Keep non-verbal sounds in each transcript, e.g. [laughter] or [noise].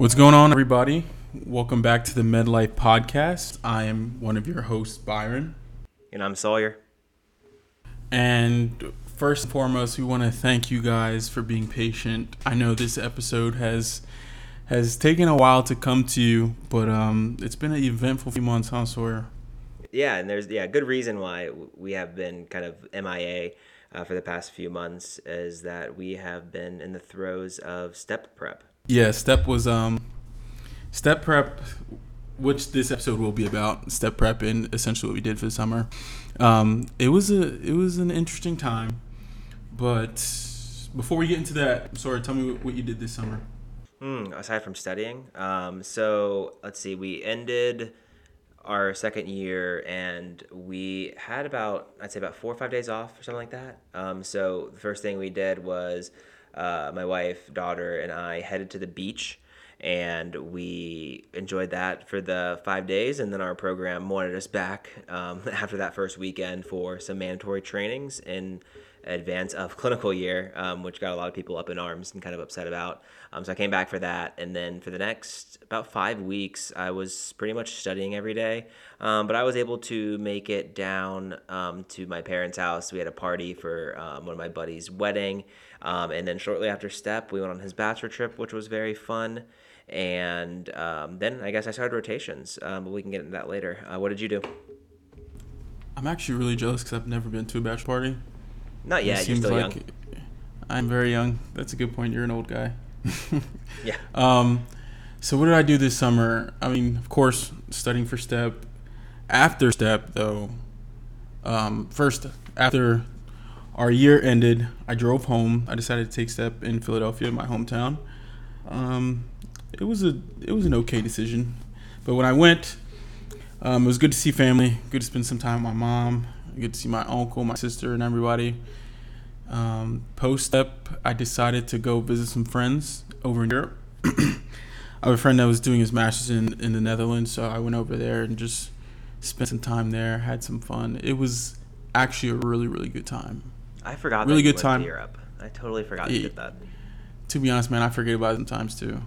What's going on, everybody? Welcome back to the MedLife Podcast. I am one of your hosts, Byron. And I'm Sawyer. And first and foremost, we want to thank you guys for being patient. I know this episode has has taken a while to come to you, but um, it's been an eventful few months, huh, Sawyer? Yeah, and there's yeah good reason why we have been kind of MIA uh, for the past few months is that we have been in the throes of step prep. Yeah, step was um, step prep, which this episode will be about. Step prep and essentially what we did for the summer. Um, it was a it was an interesting time, but before we get into that, sorry, tell me what you did this summer. Hmm, aside from studying, um, so let's see, we ended our second year and we had about I'd say about four or five days off or something like that. Um, so the first thing we did was uh, my wife, daughter, and I headed to the beach and we enjoyed that for the five days and then our program wanted us back um, [laughs] after that first weekend for some mandatory trainings in advance of [laughs] clinical year um, which got a lot of people up in arms and kind of upset about. Um, so i came back for that and then for the next about five weeks i was pretty much studying every day. Um, but i was able to make it down um, to my parents house. We had a party for um, one of my buddies wedding and then shortly after step we went on his bachelor trip which was very fun and um, then I guess I started rotations, um, but we can get into that later. Uh, what did you do? I'm actually really jealous because I've never been to a bachelor party. Not yet. You're still like young. I'm very young. That's a good point. You're an old guy. [laughs] yeah. [laughs] Um, so what did I do this summer? I mean, of course, studying for STEP. After STEP, though, um, first after our year ended, I drove home. I decided to take STEP in Philadelphia, my hometown. Um, it was a it was an okay decision. But when I went, um, it was good to see family, good to spend some time with my mom, good to see my uncle, my sister, and everybody. Um, Post step, I decided to go visit some friends over in Europe. [clears throat] I have a friend that was doing his master's in, in the Netherlands, so I went over there and just spent some time there, had some fun. It was actually a really, really good time. I forgot. Really good time. Europe. I totally forgot you did that. To be honest, man, I forget about it sometimes too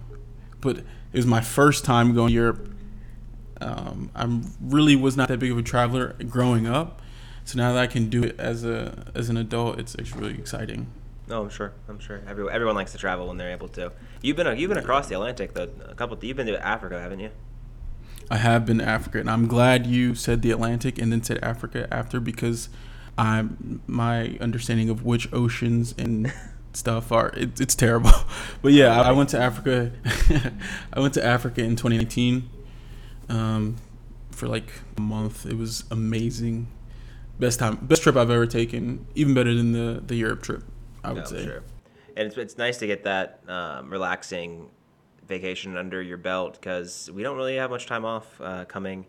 but it was my first time going to Europe. Um, I really was not that big of a traveler growing up, so now that I can do it as a as an adult, it's it's really exciting. No, I'm sure. I'm sure. Everyone everyone likes to travel when they're able to. You've been you've been across the Atlantic though. A couple. You've been to Africa, haven't you? I have been to Africa, and I'm glad you said the Atlantic and then said Africa after because I'm my understanding of which oceans and [laughs] stuff are it, it's terrible. [laughs] But yeah I, I, went to africa [laughs] i went to africa in 2019 um, for like a month. It was amazing. Best time best trip i've ever taken. Even better than the the europe trip i would no, say. sure. and it's, it's nice to get that um, relaxing vacation under your belt because we don't really have much time off uh, coming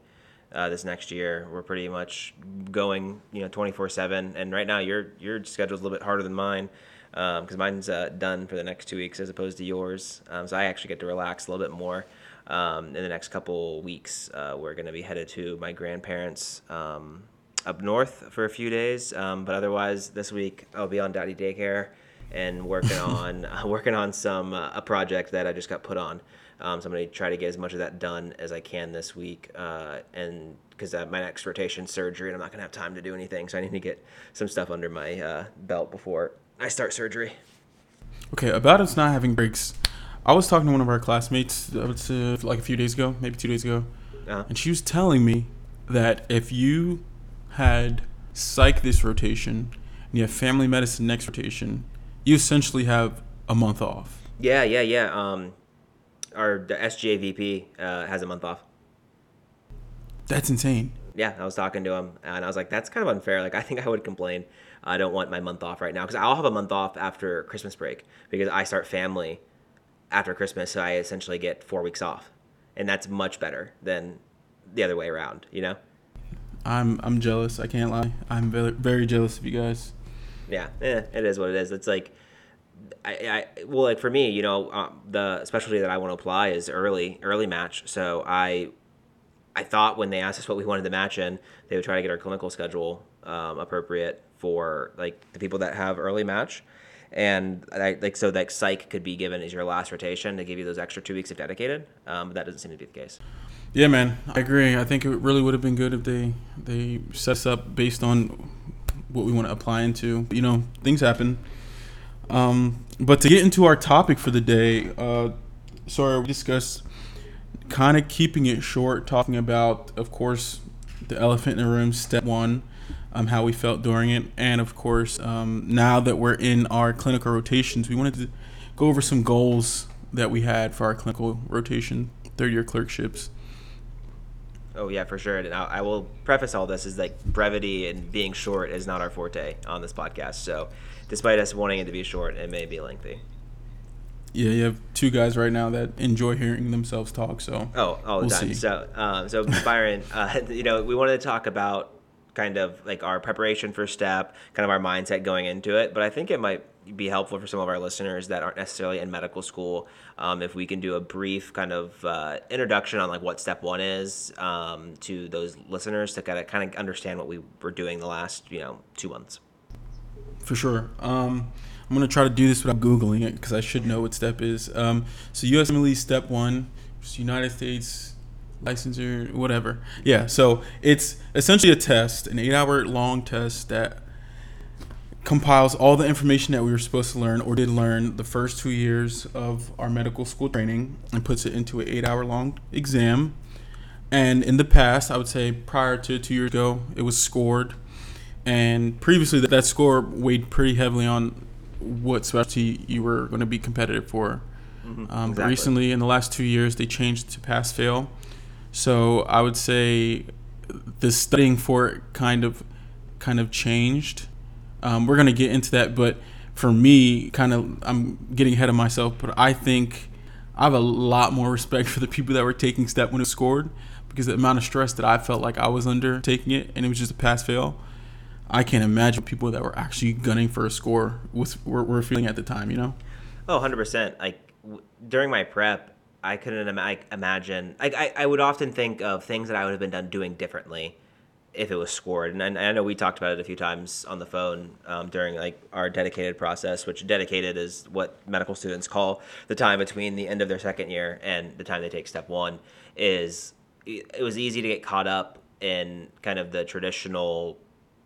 uh, this next year. We're pretty much going, you know, 24/7. And right now, your your schedule's a little bit harder than mine because um, mine's uh, done for the next two weeks as opposed to yours. Um, so I actually get to relax a little bit more. Um, in the next couple weeks, uh, we're going to be headed to my grandparents um, up north for a few days. Um, but otherwise, this week I'll be on daddy daycare and working [laughs] on uh, working on some uh, a project that I just got put on. Um, so I'm going to try to get as much of that done as I can this week, uh, and because uh, my next rotation surgery, and I'm not going to have time to do anything, so I need to get some stuff under my uh, belt before I start surgery. Okay, about us not having breaks. I was talking to one of our classmates uh, like a few days ago, maybe two days ago, uh-huh. and she was telling me that if you had psych this rotation and you have family medicine next rotation, you essentially have a month off. Yeah, yeah, yeah. Um, our SGA VP uh, has a month off. That's insane. Yeah, I was talking to him, and I was like, "That's kind of unfair. Like, I think I would complain I don't want my month off right now because I'll have a month off after Christmas break because I start family after Christmas, so I essentially get four weeks off, and that's much better than the other way around. You know. I'm I'm jealous. I can't lie. I'm very very jealous of you guys. Yeah, eh, it is what it is. It's like. I, I well like for me you know uh, the specialty that I want to apply is early early match so I I thought when they asked us what we wanted to match in they would try to get our clinical schedule um, appropriate for like the people that have early match and I, like so like psych could be given as your last rotation to give you those extra two weeks of dedicated. Um, but that doesn't seem to be the case. Yeah, man, I agree. I think it really would have been good if they they set us up based on what we want to apply into. You know, things happen. Um, but to get into our topic for the day, uh, sorry, we discussed kind of keeping it short, talking about, of course, the elephant in the room, step one, um, how we felt during it, and of course, um, now that we're in our clinical rotations, we wanted to go over some goals that we had for our clinical rotation, third year clerkships. Oh yeah, for sure. And I, I will preface all this is like brevity and being short is not our forte on this podcast. So, despite us wanting it to be short, it may be lengthy. Yeah, you have two guys right now that enjoy hearing themselves talk. So oh, all the we'll time. See. So, um, so [laughs] Byron, uh, you know, we wanted to talk about kind of like our preparation for step, kind of our mindset going into it. But I think it might be helpful for some of our listeners that aren't necessarily in medical school um, if we can do a brief kind of uh, introduction on like what step one is um, to those listeners to kind of kind of understand what we were doing the last you know two months. For sure. Um, I'm gonna try to do this without googling it because I should know what step is. Um, so USMLE step one, United States licensure, whatever. Yeah. So it's essentially a test, an eight-hour long test that compiles all the information that we were supposed to learn or did learn the first two years of our medical school training and puts it into an eight hour long exam. And in the past, I would say prior to two years ago, it was scored. And previously, that, that score weighed pretty heavily on what specialty you were going to be competitive for. Mm-hmm, um, exactly. But recently, in the last two years, they changed to pass fail. So I would say the studying for it kind of kind of changed um, we're gonna get into that, but for me, kind of, I'm getting ahead of myself. But I think I have a lot more respect [laughs] for the people that were taking step when it scored because the amount of stress that I felt like I was under taking it, and it was just a pass fail. I can't imagine people that were actually gunning for a score was were, were feeling at the time. You know? Oh, 100 percent. Like w- during my prep, I couldn't Im- imagine. Like I, I would often think of things that I would have been done doing differently if it was scored. And I, I, know we talked about it a few times on the phone um, during like our dedicated process, which dedicated is what medical students call the time between the end of their second year and the time they take step one. Is it was easy to get caught up in kind of the traditional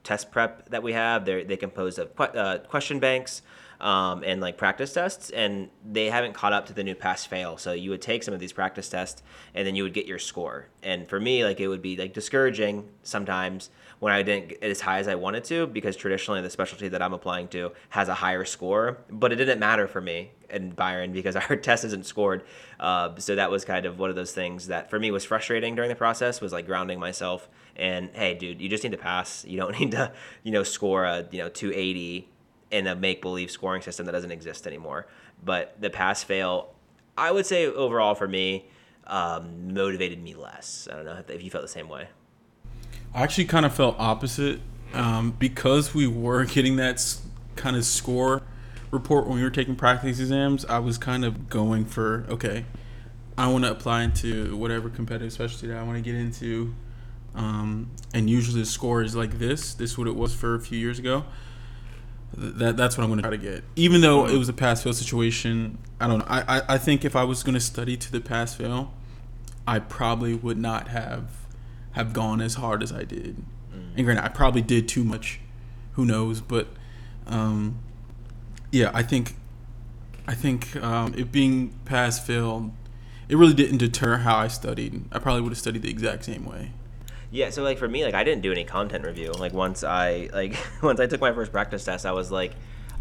test prep that we have. They're, they compose of uh, question banks um, and like practice tests, and they haven't caught up to the new pass fail. So you would take some of these practice tests, and then you would get your score. And for me, like it would be like discouraging sometimes when I didn't get as high as I wanted to, because traditionally the specialty that I'm applying to has a higher score. But it didn't matter for me and Byron because [laughs] our test isn't scored. Uh, so that was kind of one of those things that for me was frustrating during the process. Was like grounding myself and hey, dude, you just need to pass. You don't [laughs] need to, you know, score a you know 280 in a make believe scoring system that doesn't exist anymore. But the pass fail, I would say overall for me, um, motivated me less. I don't know if you felt the same way. I actually kind of felt opposite um, because we were getting that kind of score report when we were taking practice exams. I was kind of going for okay, I want to apply into whatever competitive specialty that I want to get into. Um, and usually the score is like this. This is what it was for a few years ago that that's what I'm going to try to get. Even though it was a pass fail situation, I don't know. I, I, I think if I was going to study to the pass fail, I probably would not have have gone as hard as I did. Mm. And granted, I probably did too much. Who knows? But um, yeah, I think I think um, it being pass fail, it really didn't deter how I studied. I probably would have studied the exact same way. Yeah, so like for me, like I didn't do any content review. Like once I like [laughs] once I took my first practice test, I was like,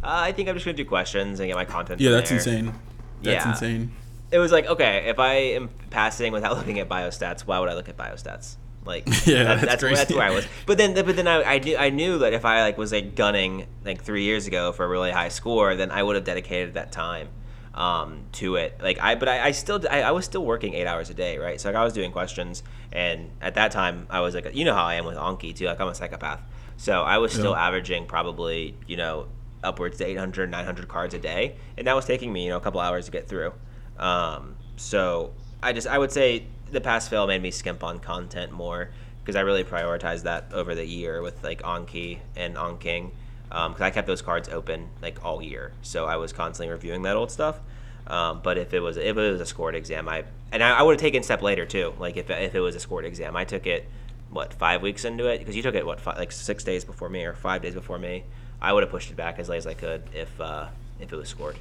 uh, I think I'm just gonna do questions and get my content. Yeah, that's there. insane. That's yeah. insane. It was like okay, if I am passing without [laughs] looking at biostats, why would I look at biostats? Like [laughs] yeah, that, that's that's, that's, where I was. But then but then I, I knew I knew that if I like was like gunning like three years ago for a really high score, then I would have dedicated that time um, to it. Like I, but I, I still, I, I, was still working eight hours a day, right? So like I was doing questions, and at that time I was like, you know how I am with Anki too. Like I'm a psychopath, so I was still yeah. averaging probably, you know, upwards to 800, 900 cards a day, and that was taking me, you know, a couple hours to get through. Um, so I just, I would say the past fail made me skimp on content more because I really prioritized that over the year with like Anki and Anking. because I kept those cards open like all year, so I was constantly reviewing that old stuff. Um, but if it was if it was a scored exam, I and I, I would have taken a step later too. Like if if it was a scored exam, I took it what five weeks into it because you took it what five, like six days before me or five days before me. I would have pushed it back as late as I could if uh, if it was scored.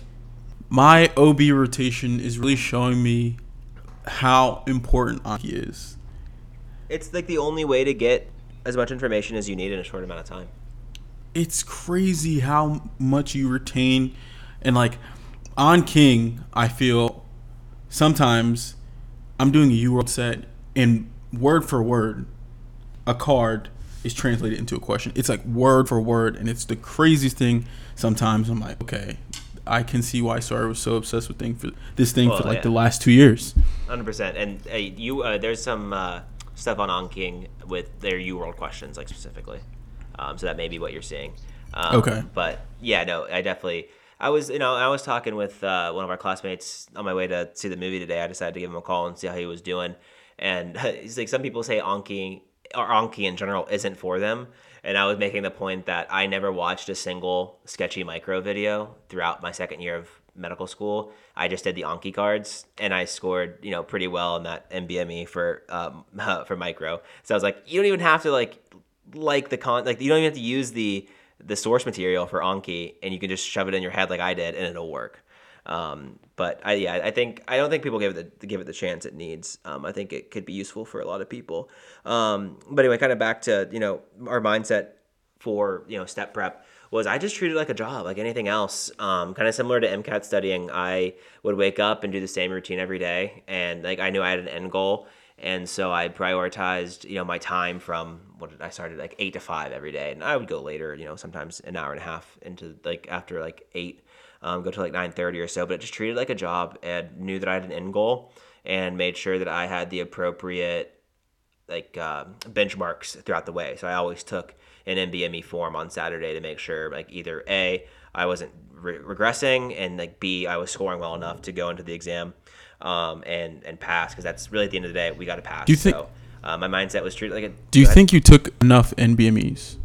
My OB rotation is really showing me how important Anki is. It's like the only way to get as much information as you need in a short amount of time. It's crazy how much you retain, and like AnKing, I feel sometimes I'm doing a U World set and word for word, a card is translated into a question. It's like word for word, and it's the craziest thing. Sometimes I'm like, okay, I can see why Sawyer was so obsessed with thing for this thing Well, for like yeah. the last two years. Hundred percent. And uh, you, uh, there's some uh, stuff on AnKing with their U World questions, like specifically. Um, so that may be what you're seeing. Um, Okay. But yeah, no, I definitely. I was, you know, I was talking with uh, one of our classmates on my way to see the movie today. I decided to give him a call and see how he was doing. And [laughs] he's like, some people say Anki or Anki in general isn't for them. And I was making the point that I never watched a single sketchy micro video throughout my second year of medical school. I just did the Anki cards, and I scored, you know, pretty well in that NBME E for um, [laughs] for micro. So I was like, you don't even have to like like the con, like you don't even have to use the the source material for Anki, and you can just shove it in your head like I did, and it'll work. Um, but I yeah, I think I don't think people give it the give it the chance it needs. Um, I think it could be useful for a lot of people. Um, but anyway, kind of back to you know our mindset for you know step prep was I just treated it like a job, like anything else. Um, kind of similar to MCAT studying, I would wake up and do the same routine every day, and like I knew I had an end goal, and so I prioritized you know my time from what did I started like eight to five every day, and I would go later, you know, sometimes an hour and a half into like after like eight, um, go to like nine thirty or so, but it just treated like a job and knew that I had an end goal and made sure that I had the appropriate like uh, benchmarks throughout the way. So I always took an NBME form on Saturday to make sure like either a I wasn't re- regressing and like b I was scoring well enough to go into the exam um, and and pass because that's really at the end of the day we got to pass. Do you think- So uh, my mindset was treated like a. Do you think you took enough NBMEs?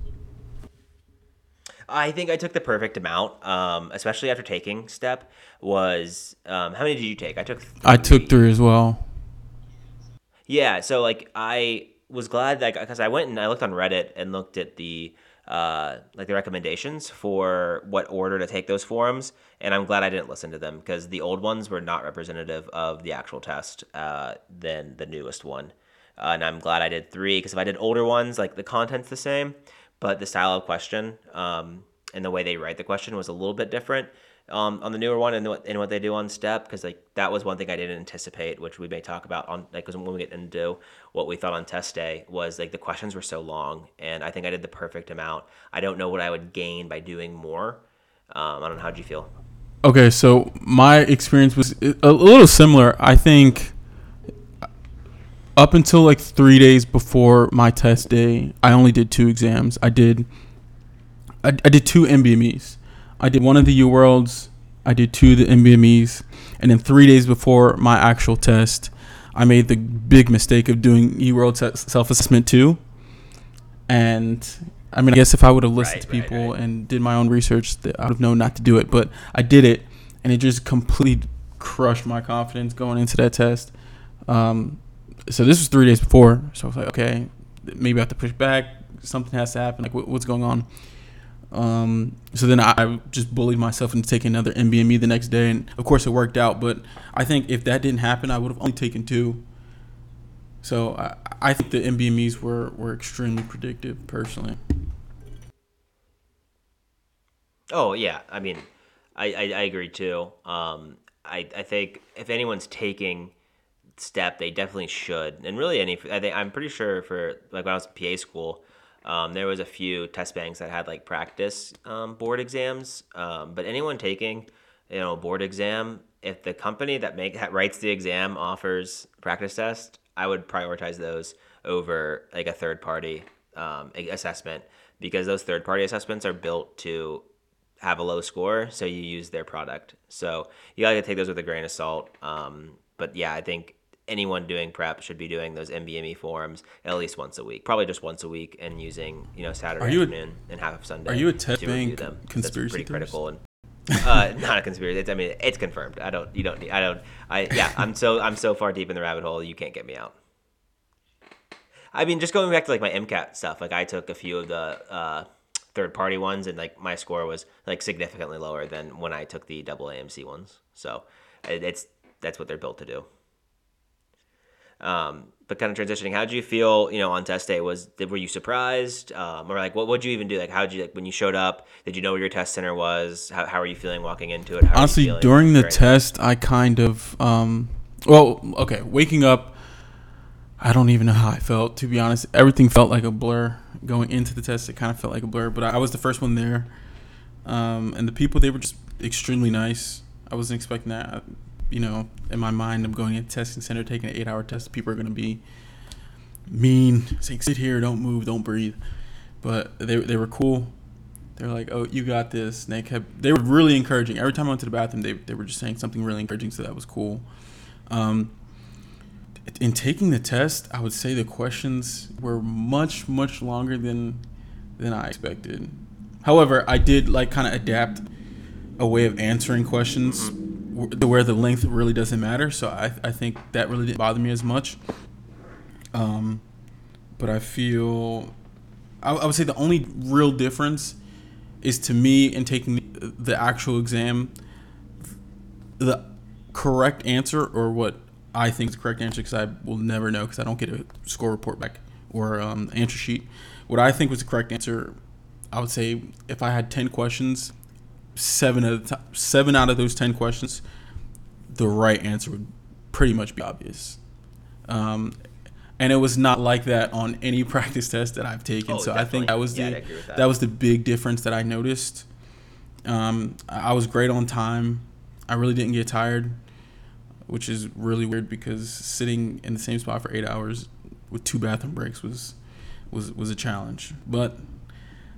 I think I took the perfect amount, um, especially after taking step. Was um, how many did you take? I took. I took three as well. Yeah, so like I was glad that because I went and I looked on Reddit and looked at the uh, like the recommendations for what order to take those forums, and I'm glad I didn't listen to them because the old ones were not representative of the actual test uh, than the newest one. Uh, and I'm glad I did three because if I did older ones, like the content's the same, but the style of question um, and the way they write the question was a little bit different um, on the newer one and what, and what they do on step because like that was one thing I didn't anticipate, which we may talk about on like when we get into what we thought on test day was like the questions were so long and I think I did the perfect amount. I don't know what I would gain by doing more. Um, I don't know how'd you feel. Okay, so my experience was a little similar. I think up until like three days before my test day, I only did two exams. I did, I, I did two NBMEs. I did one of the U Worlds. I did two of the NBMEs, and then three days before my actual test, I made the big mistake of doing U World self assessment too. And I mean, I guess if I would have listened Right, to right, people right. and did my own research, that I would have known not to do it. But I did it, and it just completely crushed my confidence going into that test. Um, so this was three days before. So I was like, okay, maybe I have to push back. Something has to happen. Like, what, what's going on? Um, so then I, just bullied myself into taking another NBME the next day, and of course it worked out. But I think if that didn't happen, I would have only taken two. So I, I think the NBMEs were, were extremely predictive, personally. Oh yeah, I mean, I, I, I agree too. Um, I, I think if anyone's taking step, they definitely should, and really any. I think I'm pretty sure for like when I was in PA school, um, there was a few test banks that had like practice um, board exams. Um, but anyone taking, you know, board exam, if the company that make that writes the exam offers practice test, I would prioritize those over like a third party um, assessment because those third party assessments are built to have a low score, so you use their product. So you gotta take those with a grain of salt. Um, but yeah, I think anyone doing prep should be doing those NBME forums at least once a week, probably just once a week, and using you know Saturday you a- afternoon and half of Sunday. are you a test to review bank them. That's pretty critical and. [laughs] uh, not a conspiracy. It's, I mean, it's confirmed. I don't. You don't. need- I don't. I yeah. I'm so. I'm so far deep in the rabbit hole. You can't get me out. I mean, just going back to like my MCAT stuff. Like I took a few of the uh, third party ones, and like my score was like significantly lower than when I took the double AMC ones. So it's that's what they're built to do. Um, but kind of transitioning, how did you feel? You know, on test day was were you surprised, um, or like what would you even do? Like how did you like when you showed up? Did you know where your test center was? How how are you feeling walking into it? How Honestly, during the test, I kind of, um, well, okay, waking up, I don't even know how I felt. To be honest, everything felt like a blur. Going into the test, it kind of felt like a blur. But I, I was the first one there, um, and the people they were just extremely nice. I wasn't expecting that. You know, in my mind, I'm going into testing center, taking an eight-hour test. People are going to be mean, saying, "Sit here, don't move, don't breathe." But they they were cool. They're like, "Oh, you got this." And they kept. They were really encouraging. Every time I went to the bathroom, they they were just saying something really encouraging. So that was cool. Um, in taking the test, I would say the questions were much much longer than than I expected. However, I did like kind of adapt a way of answering questions where the length really doesn't matter. So I I think that really didn't bother me as much. Um, but I feel I, I would say the only real difference is to me in taking the, the actual exam the correct answer or what I think is the correct answer because I will never know because I don't get a score report back or um, answer sheet. What I think was the correct answer, I would say if I had ten questions, seven of t- seven out of those ten questions, the right answer would pretty much be obvious. Um, and it was not like that on any [laughs] practice test that I've taken. Oh, so I think that was Yeah, the I'd agree with that. that was the big difference that I noticed. Um, I I was great on time. I really didn't get tired, which is really weird because sitting in the same spot for eight hours with two bathroom breaks was was was a challenge. But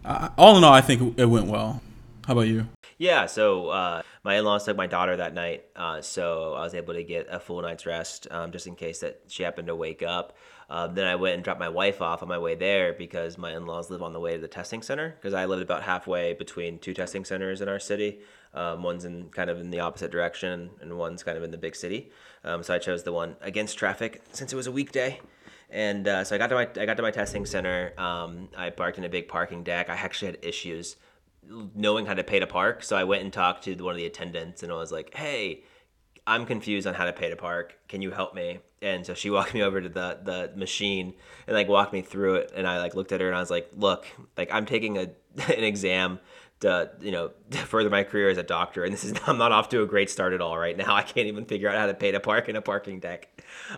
uh, all in all, I think it went well. How about you? Yeah, so uh, my in-laws took my daughter that night, uh, so I was able to get a full night's rest, um, just in case that she happened to wake up. Um, then I went and dropped my wife off on my way there because my in-laws live on the way to the testing center. Because I lived about halfway between two testing centers in our city. Um, one's in kind of in the opposite direction, and one's kind of in the big city. Um, so I chose the one against traffic since it was a weekday. And uh, so I got to my I got to my testing center. Um, I parked in a big parking deck. I actually had issues knowing how to pay to park. So I went and talked to one of the attendants and I was like, hey, I'm confused on how to pay to park. Can you help me? And so she [laughs] walked me over to the the machine and like walked me through it. And I like looked at her and I was like, look, like I'm taking a [laughs] an exam to you know to [laughs] further my career as a doctor, and this is I'm not off to a great start at all right now. I can't even figure out how to pay to park in a parking deck.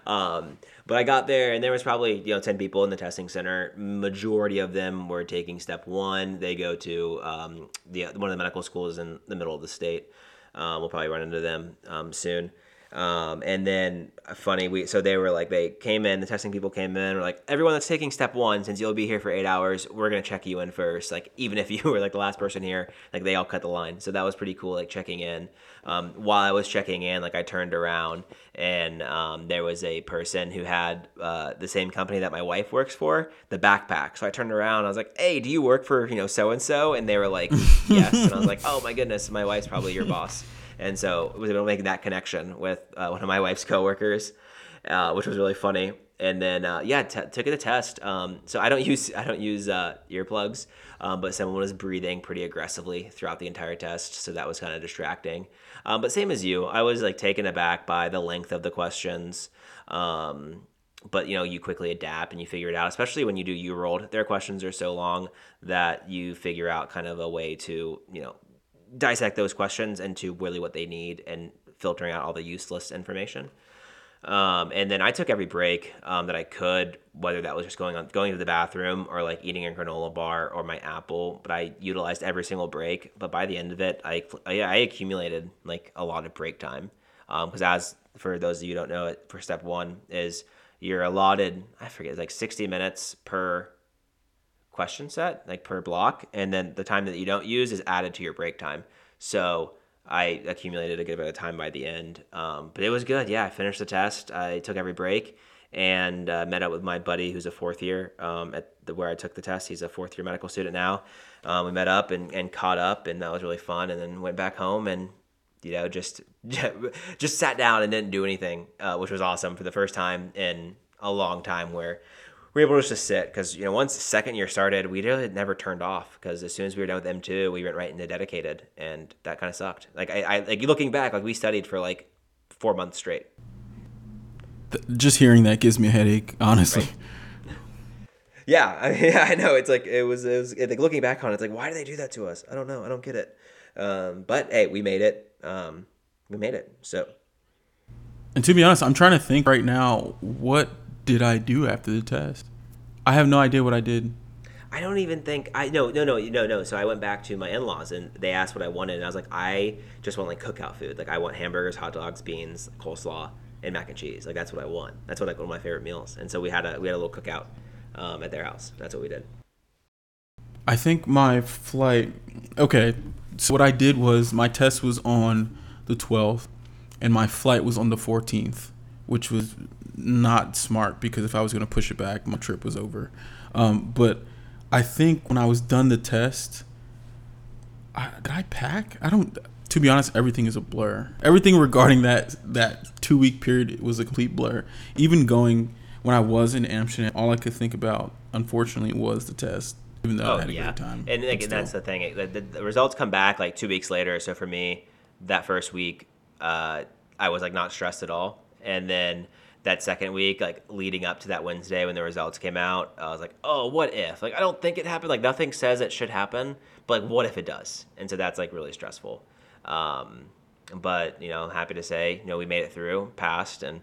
Um, but I got there and there was probably you know ten people in the testing center. Majority of them were taking step one. They go to um, the one of the medical schools in the middle of the state. Um, we'll probably run into them um, soon. Um, and then uh, funny, we so they were like they came in, the testing people came in, were like everyone that's taking step one, since you'll be here for eight hours, we're gonna check you in first. Like even if [laughs] you were like the last person here, like they all cut the line. So that was pretty cool, like checking in. Um, while I was checking in, like I turned around and um, there was a person who had uh, the same company that my wife works for, the backpack. So I turned around, I was like, "Hey, do you work for you know so and so?" And they were like, "Yes." and I was like, "Oh my goodness, my wife's probably your boss." And so was able to make that connection with uh, one of my wife's coworkers, uh, which was really funny. And then uh, yeah, t- took the test. Um, so I don't use I don't use uh, earplugs, um, but someone was breathing pretty aggressively throughout the entire test, so that was kind of distracting. Um, but same as you, I was like taken aback by the length of the questions. Um, but you know you quickly adapt and you figure it out especially when you do UWorld their questions are so long that you figure out kind of a way to you know dissect those questions into really what they need and filtering out all the useless information. Um, and then I took every break um, that I could, whether that was just going on going to the bathroom or like eating a granola bar or my apple. But I utilized every single break. But by the end of it, I I, accumulated like a lot of break time because as for those of you who don't know it, for step one is you're allotted I forget like 60 minutes per question set, like per block, and then the time that you don't use is added to your break time. So I accumulated a good bit of time by the end. Um, but it was good. Yeah, I finished the test. I took every break and uh, met up with my buddy who's a fourth year um, at the, where I took the test. He's a fourth year medical student now. Um, we met up and, and caught up, and that was really fun. And then went back home and you know just [laughs] just sat down and didn't do anything, uh, which was awesome for the first time in a long time where we were able to just sit because you know once the second year started we really never turned off because as soon as we were done with m2 we went right into dedicated and that kind of sucked. Like I, I like looking back like we studied for like four months straight. Just hearing that gives me a headache honestly. Right. [laughs] yeah [laughs] I, mean, I know it's like it was, it was like looking back on it it's like why do they do that to us? I don't know i don't get it. Um, but hey we made it um, we made it so. And to be honest i'm trying to think right now what did I do after the test? I have no idea what I did. I don't even think I no no no no no. So I went back to my in laws and they asked what I wanted and I was like I just want like cookout food. Like I want hamburgers, hot dogs, beans, coleslaw, and mac and cheese. Like that's what I want. That's what like one of my favorite meals. And so we had a we had a little cookout um, at their house. That's what we did. I think my flight. Okay, so what I did was my test was on the 12th, and my flight was on the 14th, which was not smart because if I was going to push it back, my trip was over. Um, but I think when I was done the test, I, did I pack? I don't. To be honest, everything is a blur. Everything regarding that that two week period was a complete blur. Even going when I was in Amsterdam, all I could think about, unfortunately, was the test. Even though oh, I had a yeah. great time, and like, that's the thing. The, the, the, results come back like two weeks later. So for me, that first week, uh, I was like not stressed at all, and then that second week, like leading up to that Wednesday when the results came out, I was like, oh, what if? Like, I don't think it happened. Like, nothing says it should happen, but like, what if it does? And so that's like really stressful. Um, but you know, happy to say, you know, we made it through, passed, and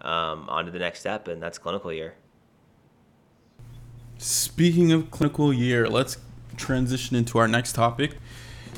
um, on to the next step, and that's clinical year. Speaking of clinical year, let's transition into our next topic,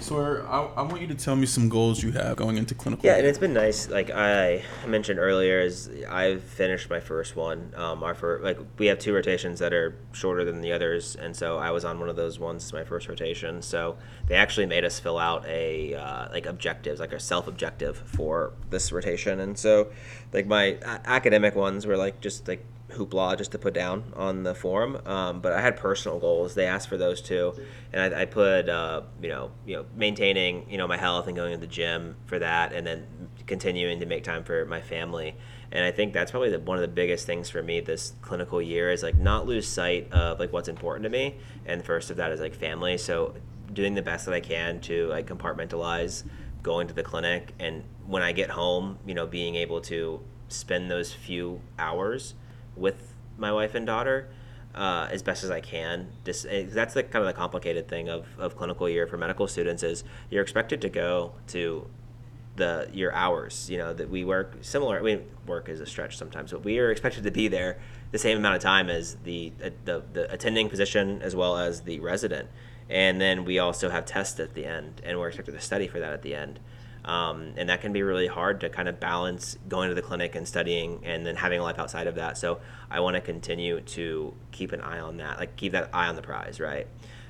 so I, I want you to tell me some goals you have going into clinical. Yeah, and it's been nice. Like I mentioned earlier, is I've finished my first one. Um, our first, like we have two rotations that are shorter than the others, and so I was on one of those ones, my first rotation. So they actually made us fill out a uh, like objectives, like a self objective for this rotation, and so like my academic ones were like just like hoopla just to put down on the forum. Um, but I had personal goals. They asked for those too, and I, I put uh, you know you know maintaining you know my health and going to the gym for that, and then continuing to make time for my family. And I think that's probably the, one of the biggest things for me this clinical year is like not lose sight of like what's important to me. And first of that is like family. So doing the best that I can to like compartmentalize going to the clinic and when I get home, you know, being able to spend those few hours with my wife and daughter uh, as best as I can. This, eh, that's the kind of the complicated thing of, of clinical year for medical students is you're expected to go to the your hours. You know that we work similar. I mean, work is a stretch sometimes, but we are expected to be there the same amount of time as the uh, the, the attending physician as well as the resident. And then we also have tests at the end, and we're expected to study for that at the end. Um, and that can be really hard to kind of balance going to the clinic and studying and then having a life outside of that. So I want to continue to keep an eye on that, like keep that eye on the prize, right?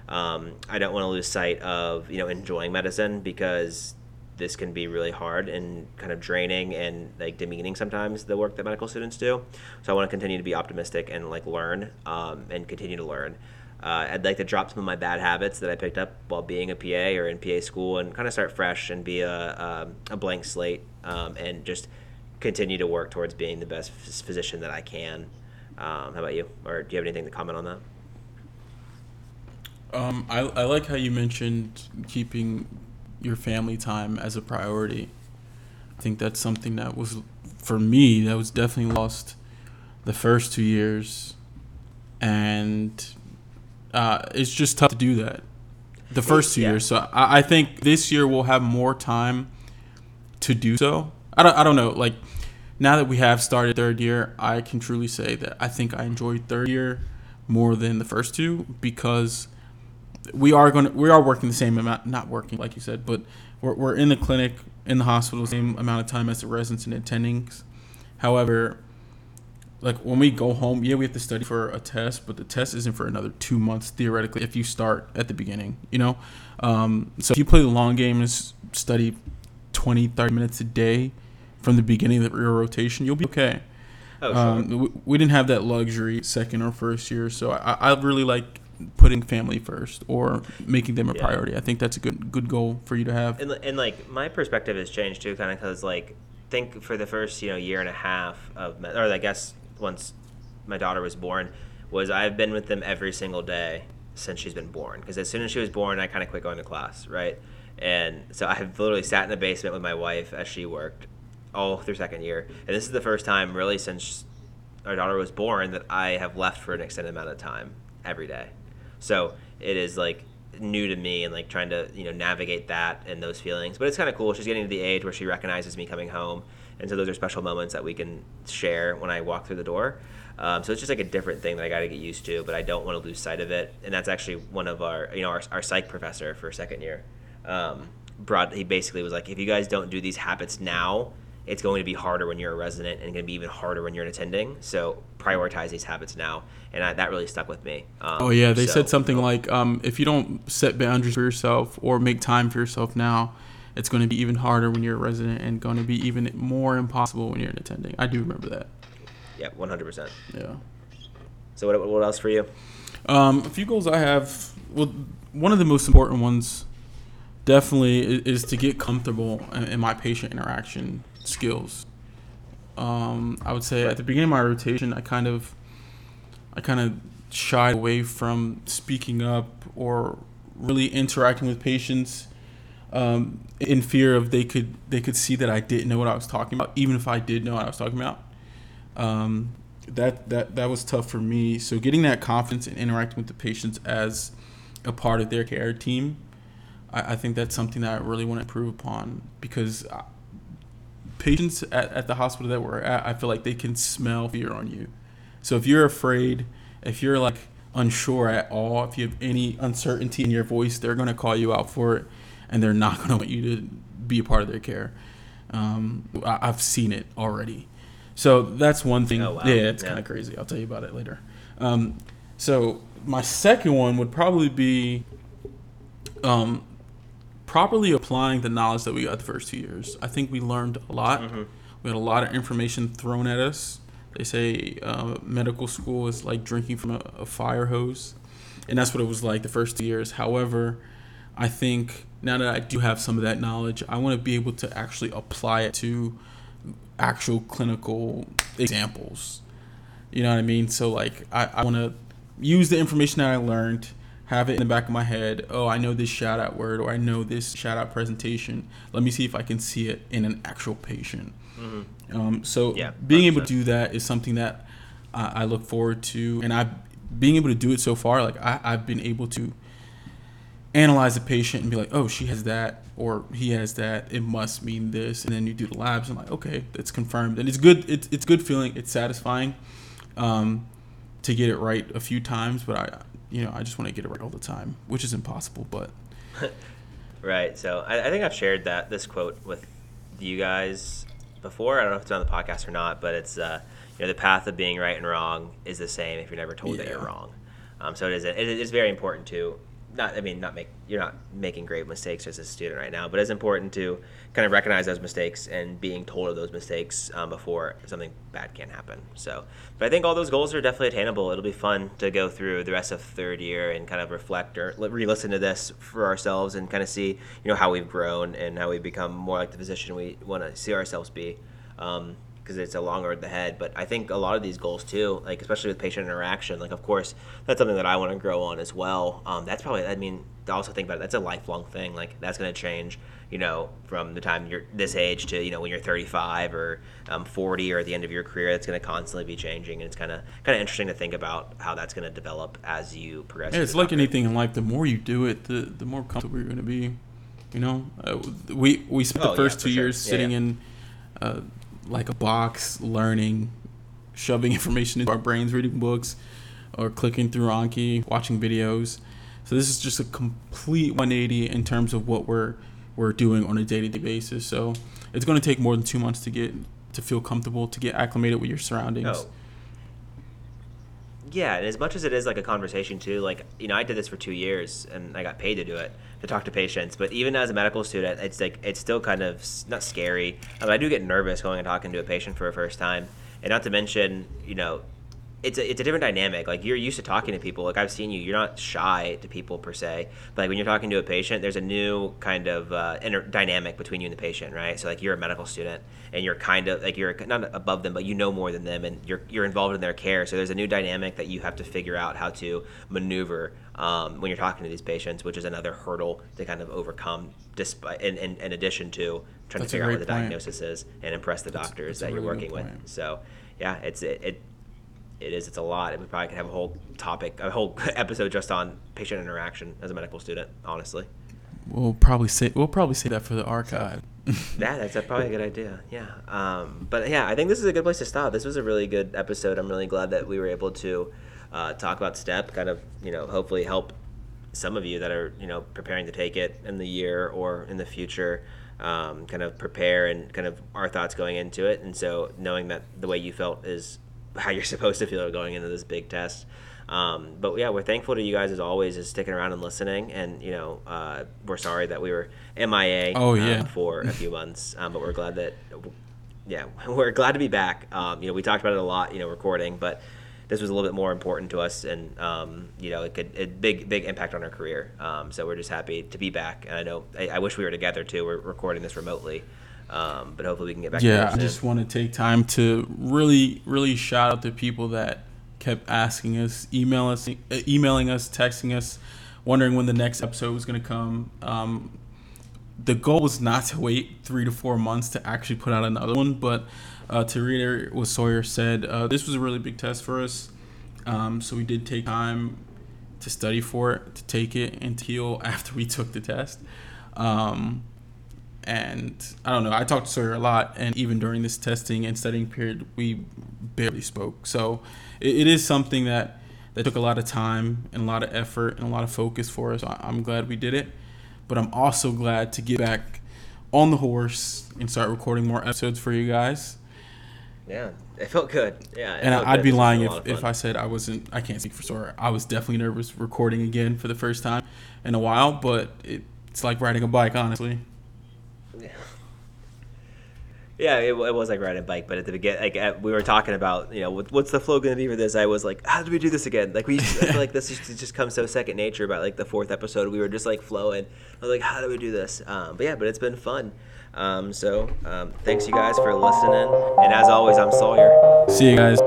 Um, I don't want to lose sight of you know enjoying medicine because this can be really hard and kind of draining and like demeaning sometimes the work that medical students do. So I want to continue to be optimistic and like learn um, and continue to learn. Uh, I'd like to drop some of my bad habits that I picked up while being a PA or in PA school and kind of start fresh and be a, a, a blank slate um, and just continue to work towards being the best physician that I can. Um, how about you? Or do you have anything to comment on that? Um, I, I like how you mentioned keeping your family time as a priority. I think that's something that was, for me, that was definitely lost the first two years. And uh, it's just tough to do that the first two yeah. years. So I, I, think this year we'll have more time to do so. I don't, I don't know. Like now that we have started third year, I can truly say that I think I enjoyed third year more than the first two because we are going to, we are working the same amount, not working like you said, but we're, we're in the clinic, in the hospital, the same amount of time as the residents and attendings. However, like when we go home, yeah, we have to study for a test, but the test isn't for another two months theoretically if you start at the beginning, you know. Um, so if you play the long game and study 20, 30 minutes a day from the beginning of your rotation, you'll be okay. Oh, sure. Um, we, we didn't have that luxury second or first year, so I, I really like putting family first or making them a Yeah. priority. I think that's a good good goal for you to have. and, and like my perspective has changed too kind of because like think for the first you know year and a half of or i guess once my daughter was born was i've been with them every single day since she's been born. Because as soon as she was born i kind of quit going to class right? And so i've literally sat in the basement with my wife as she worked all through second year. And this is the first time really since our daughter was born that i have left for an extended amount of time every day. So it is like new to me and like trying to you know navigate that and those feelings. But it's kind of cool. She's getting to the age where she recognizes me coming home, and so those are special moments that we can share when I walk through the door. Um, so it's just like a different thing that I got to get used to, but I don't want to lose sight of it. And that's actually one of our you know our, our psych professor for second year. Um, brought he basically was like, if you guys don't do these habits now, it's going to be harder when you're a resident and going to be even harder when you're an attending. So prioritize these habits now, and I, that really stuck with me. Um, Oh yeah, they so- said something like, um, if you don't set boundaries for yourself or make time for yourself now, it's going to be even harder when you're a resident and going to be even more impossible when you're an attending. I do remember that. Yeah, one hundred percent. Yeah. So what, what else for you? Um, a few goals I have. Well, one of the most important ones, definitely, is, is to get comfortable in, in my patient interaction skills. Um, I would say at the beginning of my rotation, I kind of, I kind of shied away from speaking up or really interacting with patients, um, in fear of they could they could see that I didn't know what I was talking about, even if I did know what I was talking about. Um, that that that was tough for me. So getting that confidence and interacting with the patients as a part of their care team, I, I think that's something that I really want to improve upon because uh, patients at, at the hospital that we're at, I feel like they can smell fear on you. So if you're afraid, if you're like unsure at all, if you have any uncertainty in your voice, they're gonna call you out for it, and they're not [laughs] gonna want you to be a part of their care. Um, I, I've seen it already. So that's one thing. Oh, wow. Yeah, it's Yeah. kind of crazy. I'll tell you about it later. Um, so my second one would probably be um, properly applying the knowledge that we got the first two years. I think we learned a lot. We had a lot of information thrown at us. They say uh, medical school is like drinking from a, a fire hose, and that's what it was like the first two years. However, I think now that I do have some of that knowledge, I want to be able to actually apply it to actual clinical examples. You know what I mean? So like I, I want to use the information that I learned, have it in the back of my head. Oh, I know this shout out word or I know this shout out presentation. Let me see if I can see it in an actual patient. Um, so Yeah, being able 100%. to do that is something that I, I look forward to, and I being able to do it so far. Like I, I've been able to analyze a patient and be like, oh, she has that or he has that. It must mean this, and then you do the labs and like, okay, it's confirmed, and it's good. It's it's good feeling. It's satisfying um, to get it right a few times, but I, you know, I just want to get it right all the time, which is impossible. But [laughs] Right. So I, I think I've shared that this quote with you guys before. I don't know if it's on the podcast or not, but it's uh, you know the path of being right and wrong is the same if you're never told that you're wrong. Um, so it is. It is very important to not. I mean, not make you're not making great mistakes as a student right now, but it's important to kind of recognize those mistakes and being told of those mistakes um, before something bad can happen. So, but I think all those goals are definitely attainable. It'll be fun to go through the rest of third year and kind of reflect or re-listen to this for ourselves and kind of see you know how we've grown and how we've become more like the physician we want to see ourselves be. Um, because it's a long road ahead. But I think a lot of these goals too, like especially with patient interaction, like of course that's something that I want to grow on as well. Um, that's probably I mean also think about it, that's a lifelong thing. Like that's going to change, you know, from the time you're this age to you know when you're 35 or um, 40 or at the end of your career. That's going to constantly be changing, and it's kind of kind of interesting to think about how that's going to develop as you progress. yeah, it's like anything in life. The more you do it, the the more comfortable you're going to be. You know, uh, we we spent Oh, the first for two sure. years Yeah, sitting yeah. in uh, like a box, learning, shoving [laughs] information into our brains, reading books, or clicking through Anki, watching videos. So this is just a complete 180 in terms of what we're we're doing on a day-to-day basis. So it's going to take more than two months to get to feel comfortable, to get acclimated with your surroundings. Oh. Yeah, and as much as it is like a conversation too, like you know, I did this for two years and I got paid to do it to talk to patients. But even as a medical student, it's like it's still kind of not scary. I, mean, I do get nervous going and talking to a patient for a first time, and not to mention, you know, it's a, it's a different dynamic. Like you're used to talking to people. Like I've seen you, you're not shy to people per se. But like when you're talking to a patient, there's a new kind of uh, inter- dynamic between you and the patient, right? So like you're a medical student and you're kind of like you're not above them, but you know more than them, and you're you're involved in their care. So there's a new dynamic that you have to figure out how to maneuver um, when you're talking to these patients, which is another hurdle to kind of overcome. Despite in, in, in addition to trying That's to figure out what the point. diagnosis is and impress the doctors that's that you're working with. So yeah, it's it, it it is. It's a lot. And we probably could have a whole topic, a whole [laughs] episode just on patient interaction as a medical student. Honestly, We'll probably say we'll probably say that for the archive. [laughs] yeah, that's probably a good [laughs] idea. Yeah, um, but yeah, I think this is a good place to stop. This was a really good episode. I'm really glad that we were able to uh, talk about STEP. Kind of, you know, hopefully help some of you that are you know preparing to take it in the year or in the future. Um, kind of prepare and kind of our thoughts going into it, and so knowing that the way you felt is how you're [laughs] supposed to feel going into this big test. Um, but yeah, we're thankful to you guys as always, is sticking around and listening. And you know, uh, we're sorry that we were MIA Oh, um, yeah. for a few months, um, but we're glad that yeah, [laughs] we're glad to be back. Um, you know, we talked about it a lot, you know, recording, but this was a little bit more important to us, and um, you know, it could a big big impact on our career. Um, so we're just happy to be back. And I know I, I wish we were together too. We're recording this remotely, um, but hopefully we can get back. To you. Yeah, I just want to take time to really, really shout out the people that kept asking us, email us, uh, emailing us, texting us, wondering when the next episode was going to come. Um, the goal was not to wait three to four months to actually put out another one, but uh, to reiterate what Sawyer said, uh, this was a really big test for us. Um, so we did take time to study for it, to take it, and to heal [laughs] after we took the test. Um, and I don't know. I talked to Sawyer a lot, and even during this testing and studying period, we barely spoke. So it, it is something that that took a lot of time and a lot of effort and a lot of focus for us. I, I'm glad we did it, but I'm also glad to get back on the horse and start recording more episodes for you guys. Yeah, it felt good. Yeah, And I'd good. be lying if, if. I said I wasn't. I can't speak for Sawyer. I was definitely nervous recording again for the first time in a while, but it, it's like riding a bike, honestly. Yeah. It, it was like riding a bike, but at the beginning, like at, we were talking about, you know, what, what's the flow going to be for this? I was like, how do we do this again? Like we, I feel like this just, just comes so second nature. About like the fourth episode, we were just like flowing. I was like, how do we do this? Um, but yeah, but it's been fun. Um, so um, thanks you guys for listening, and as always, I'm Sawyer. See you guys.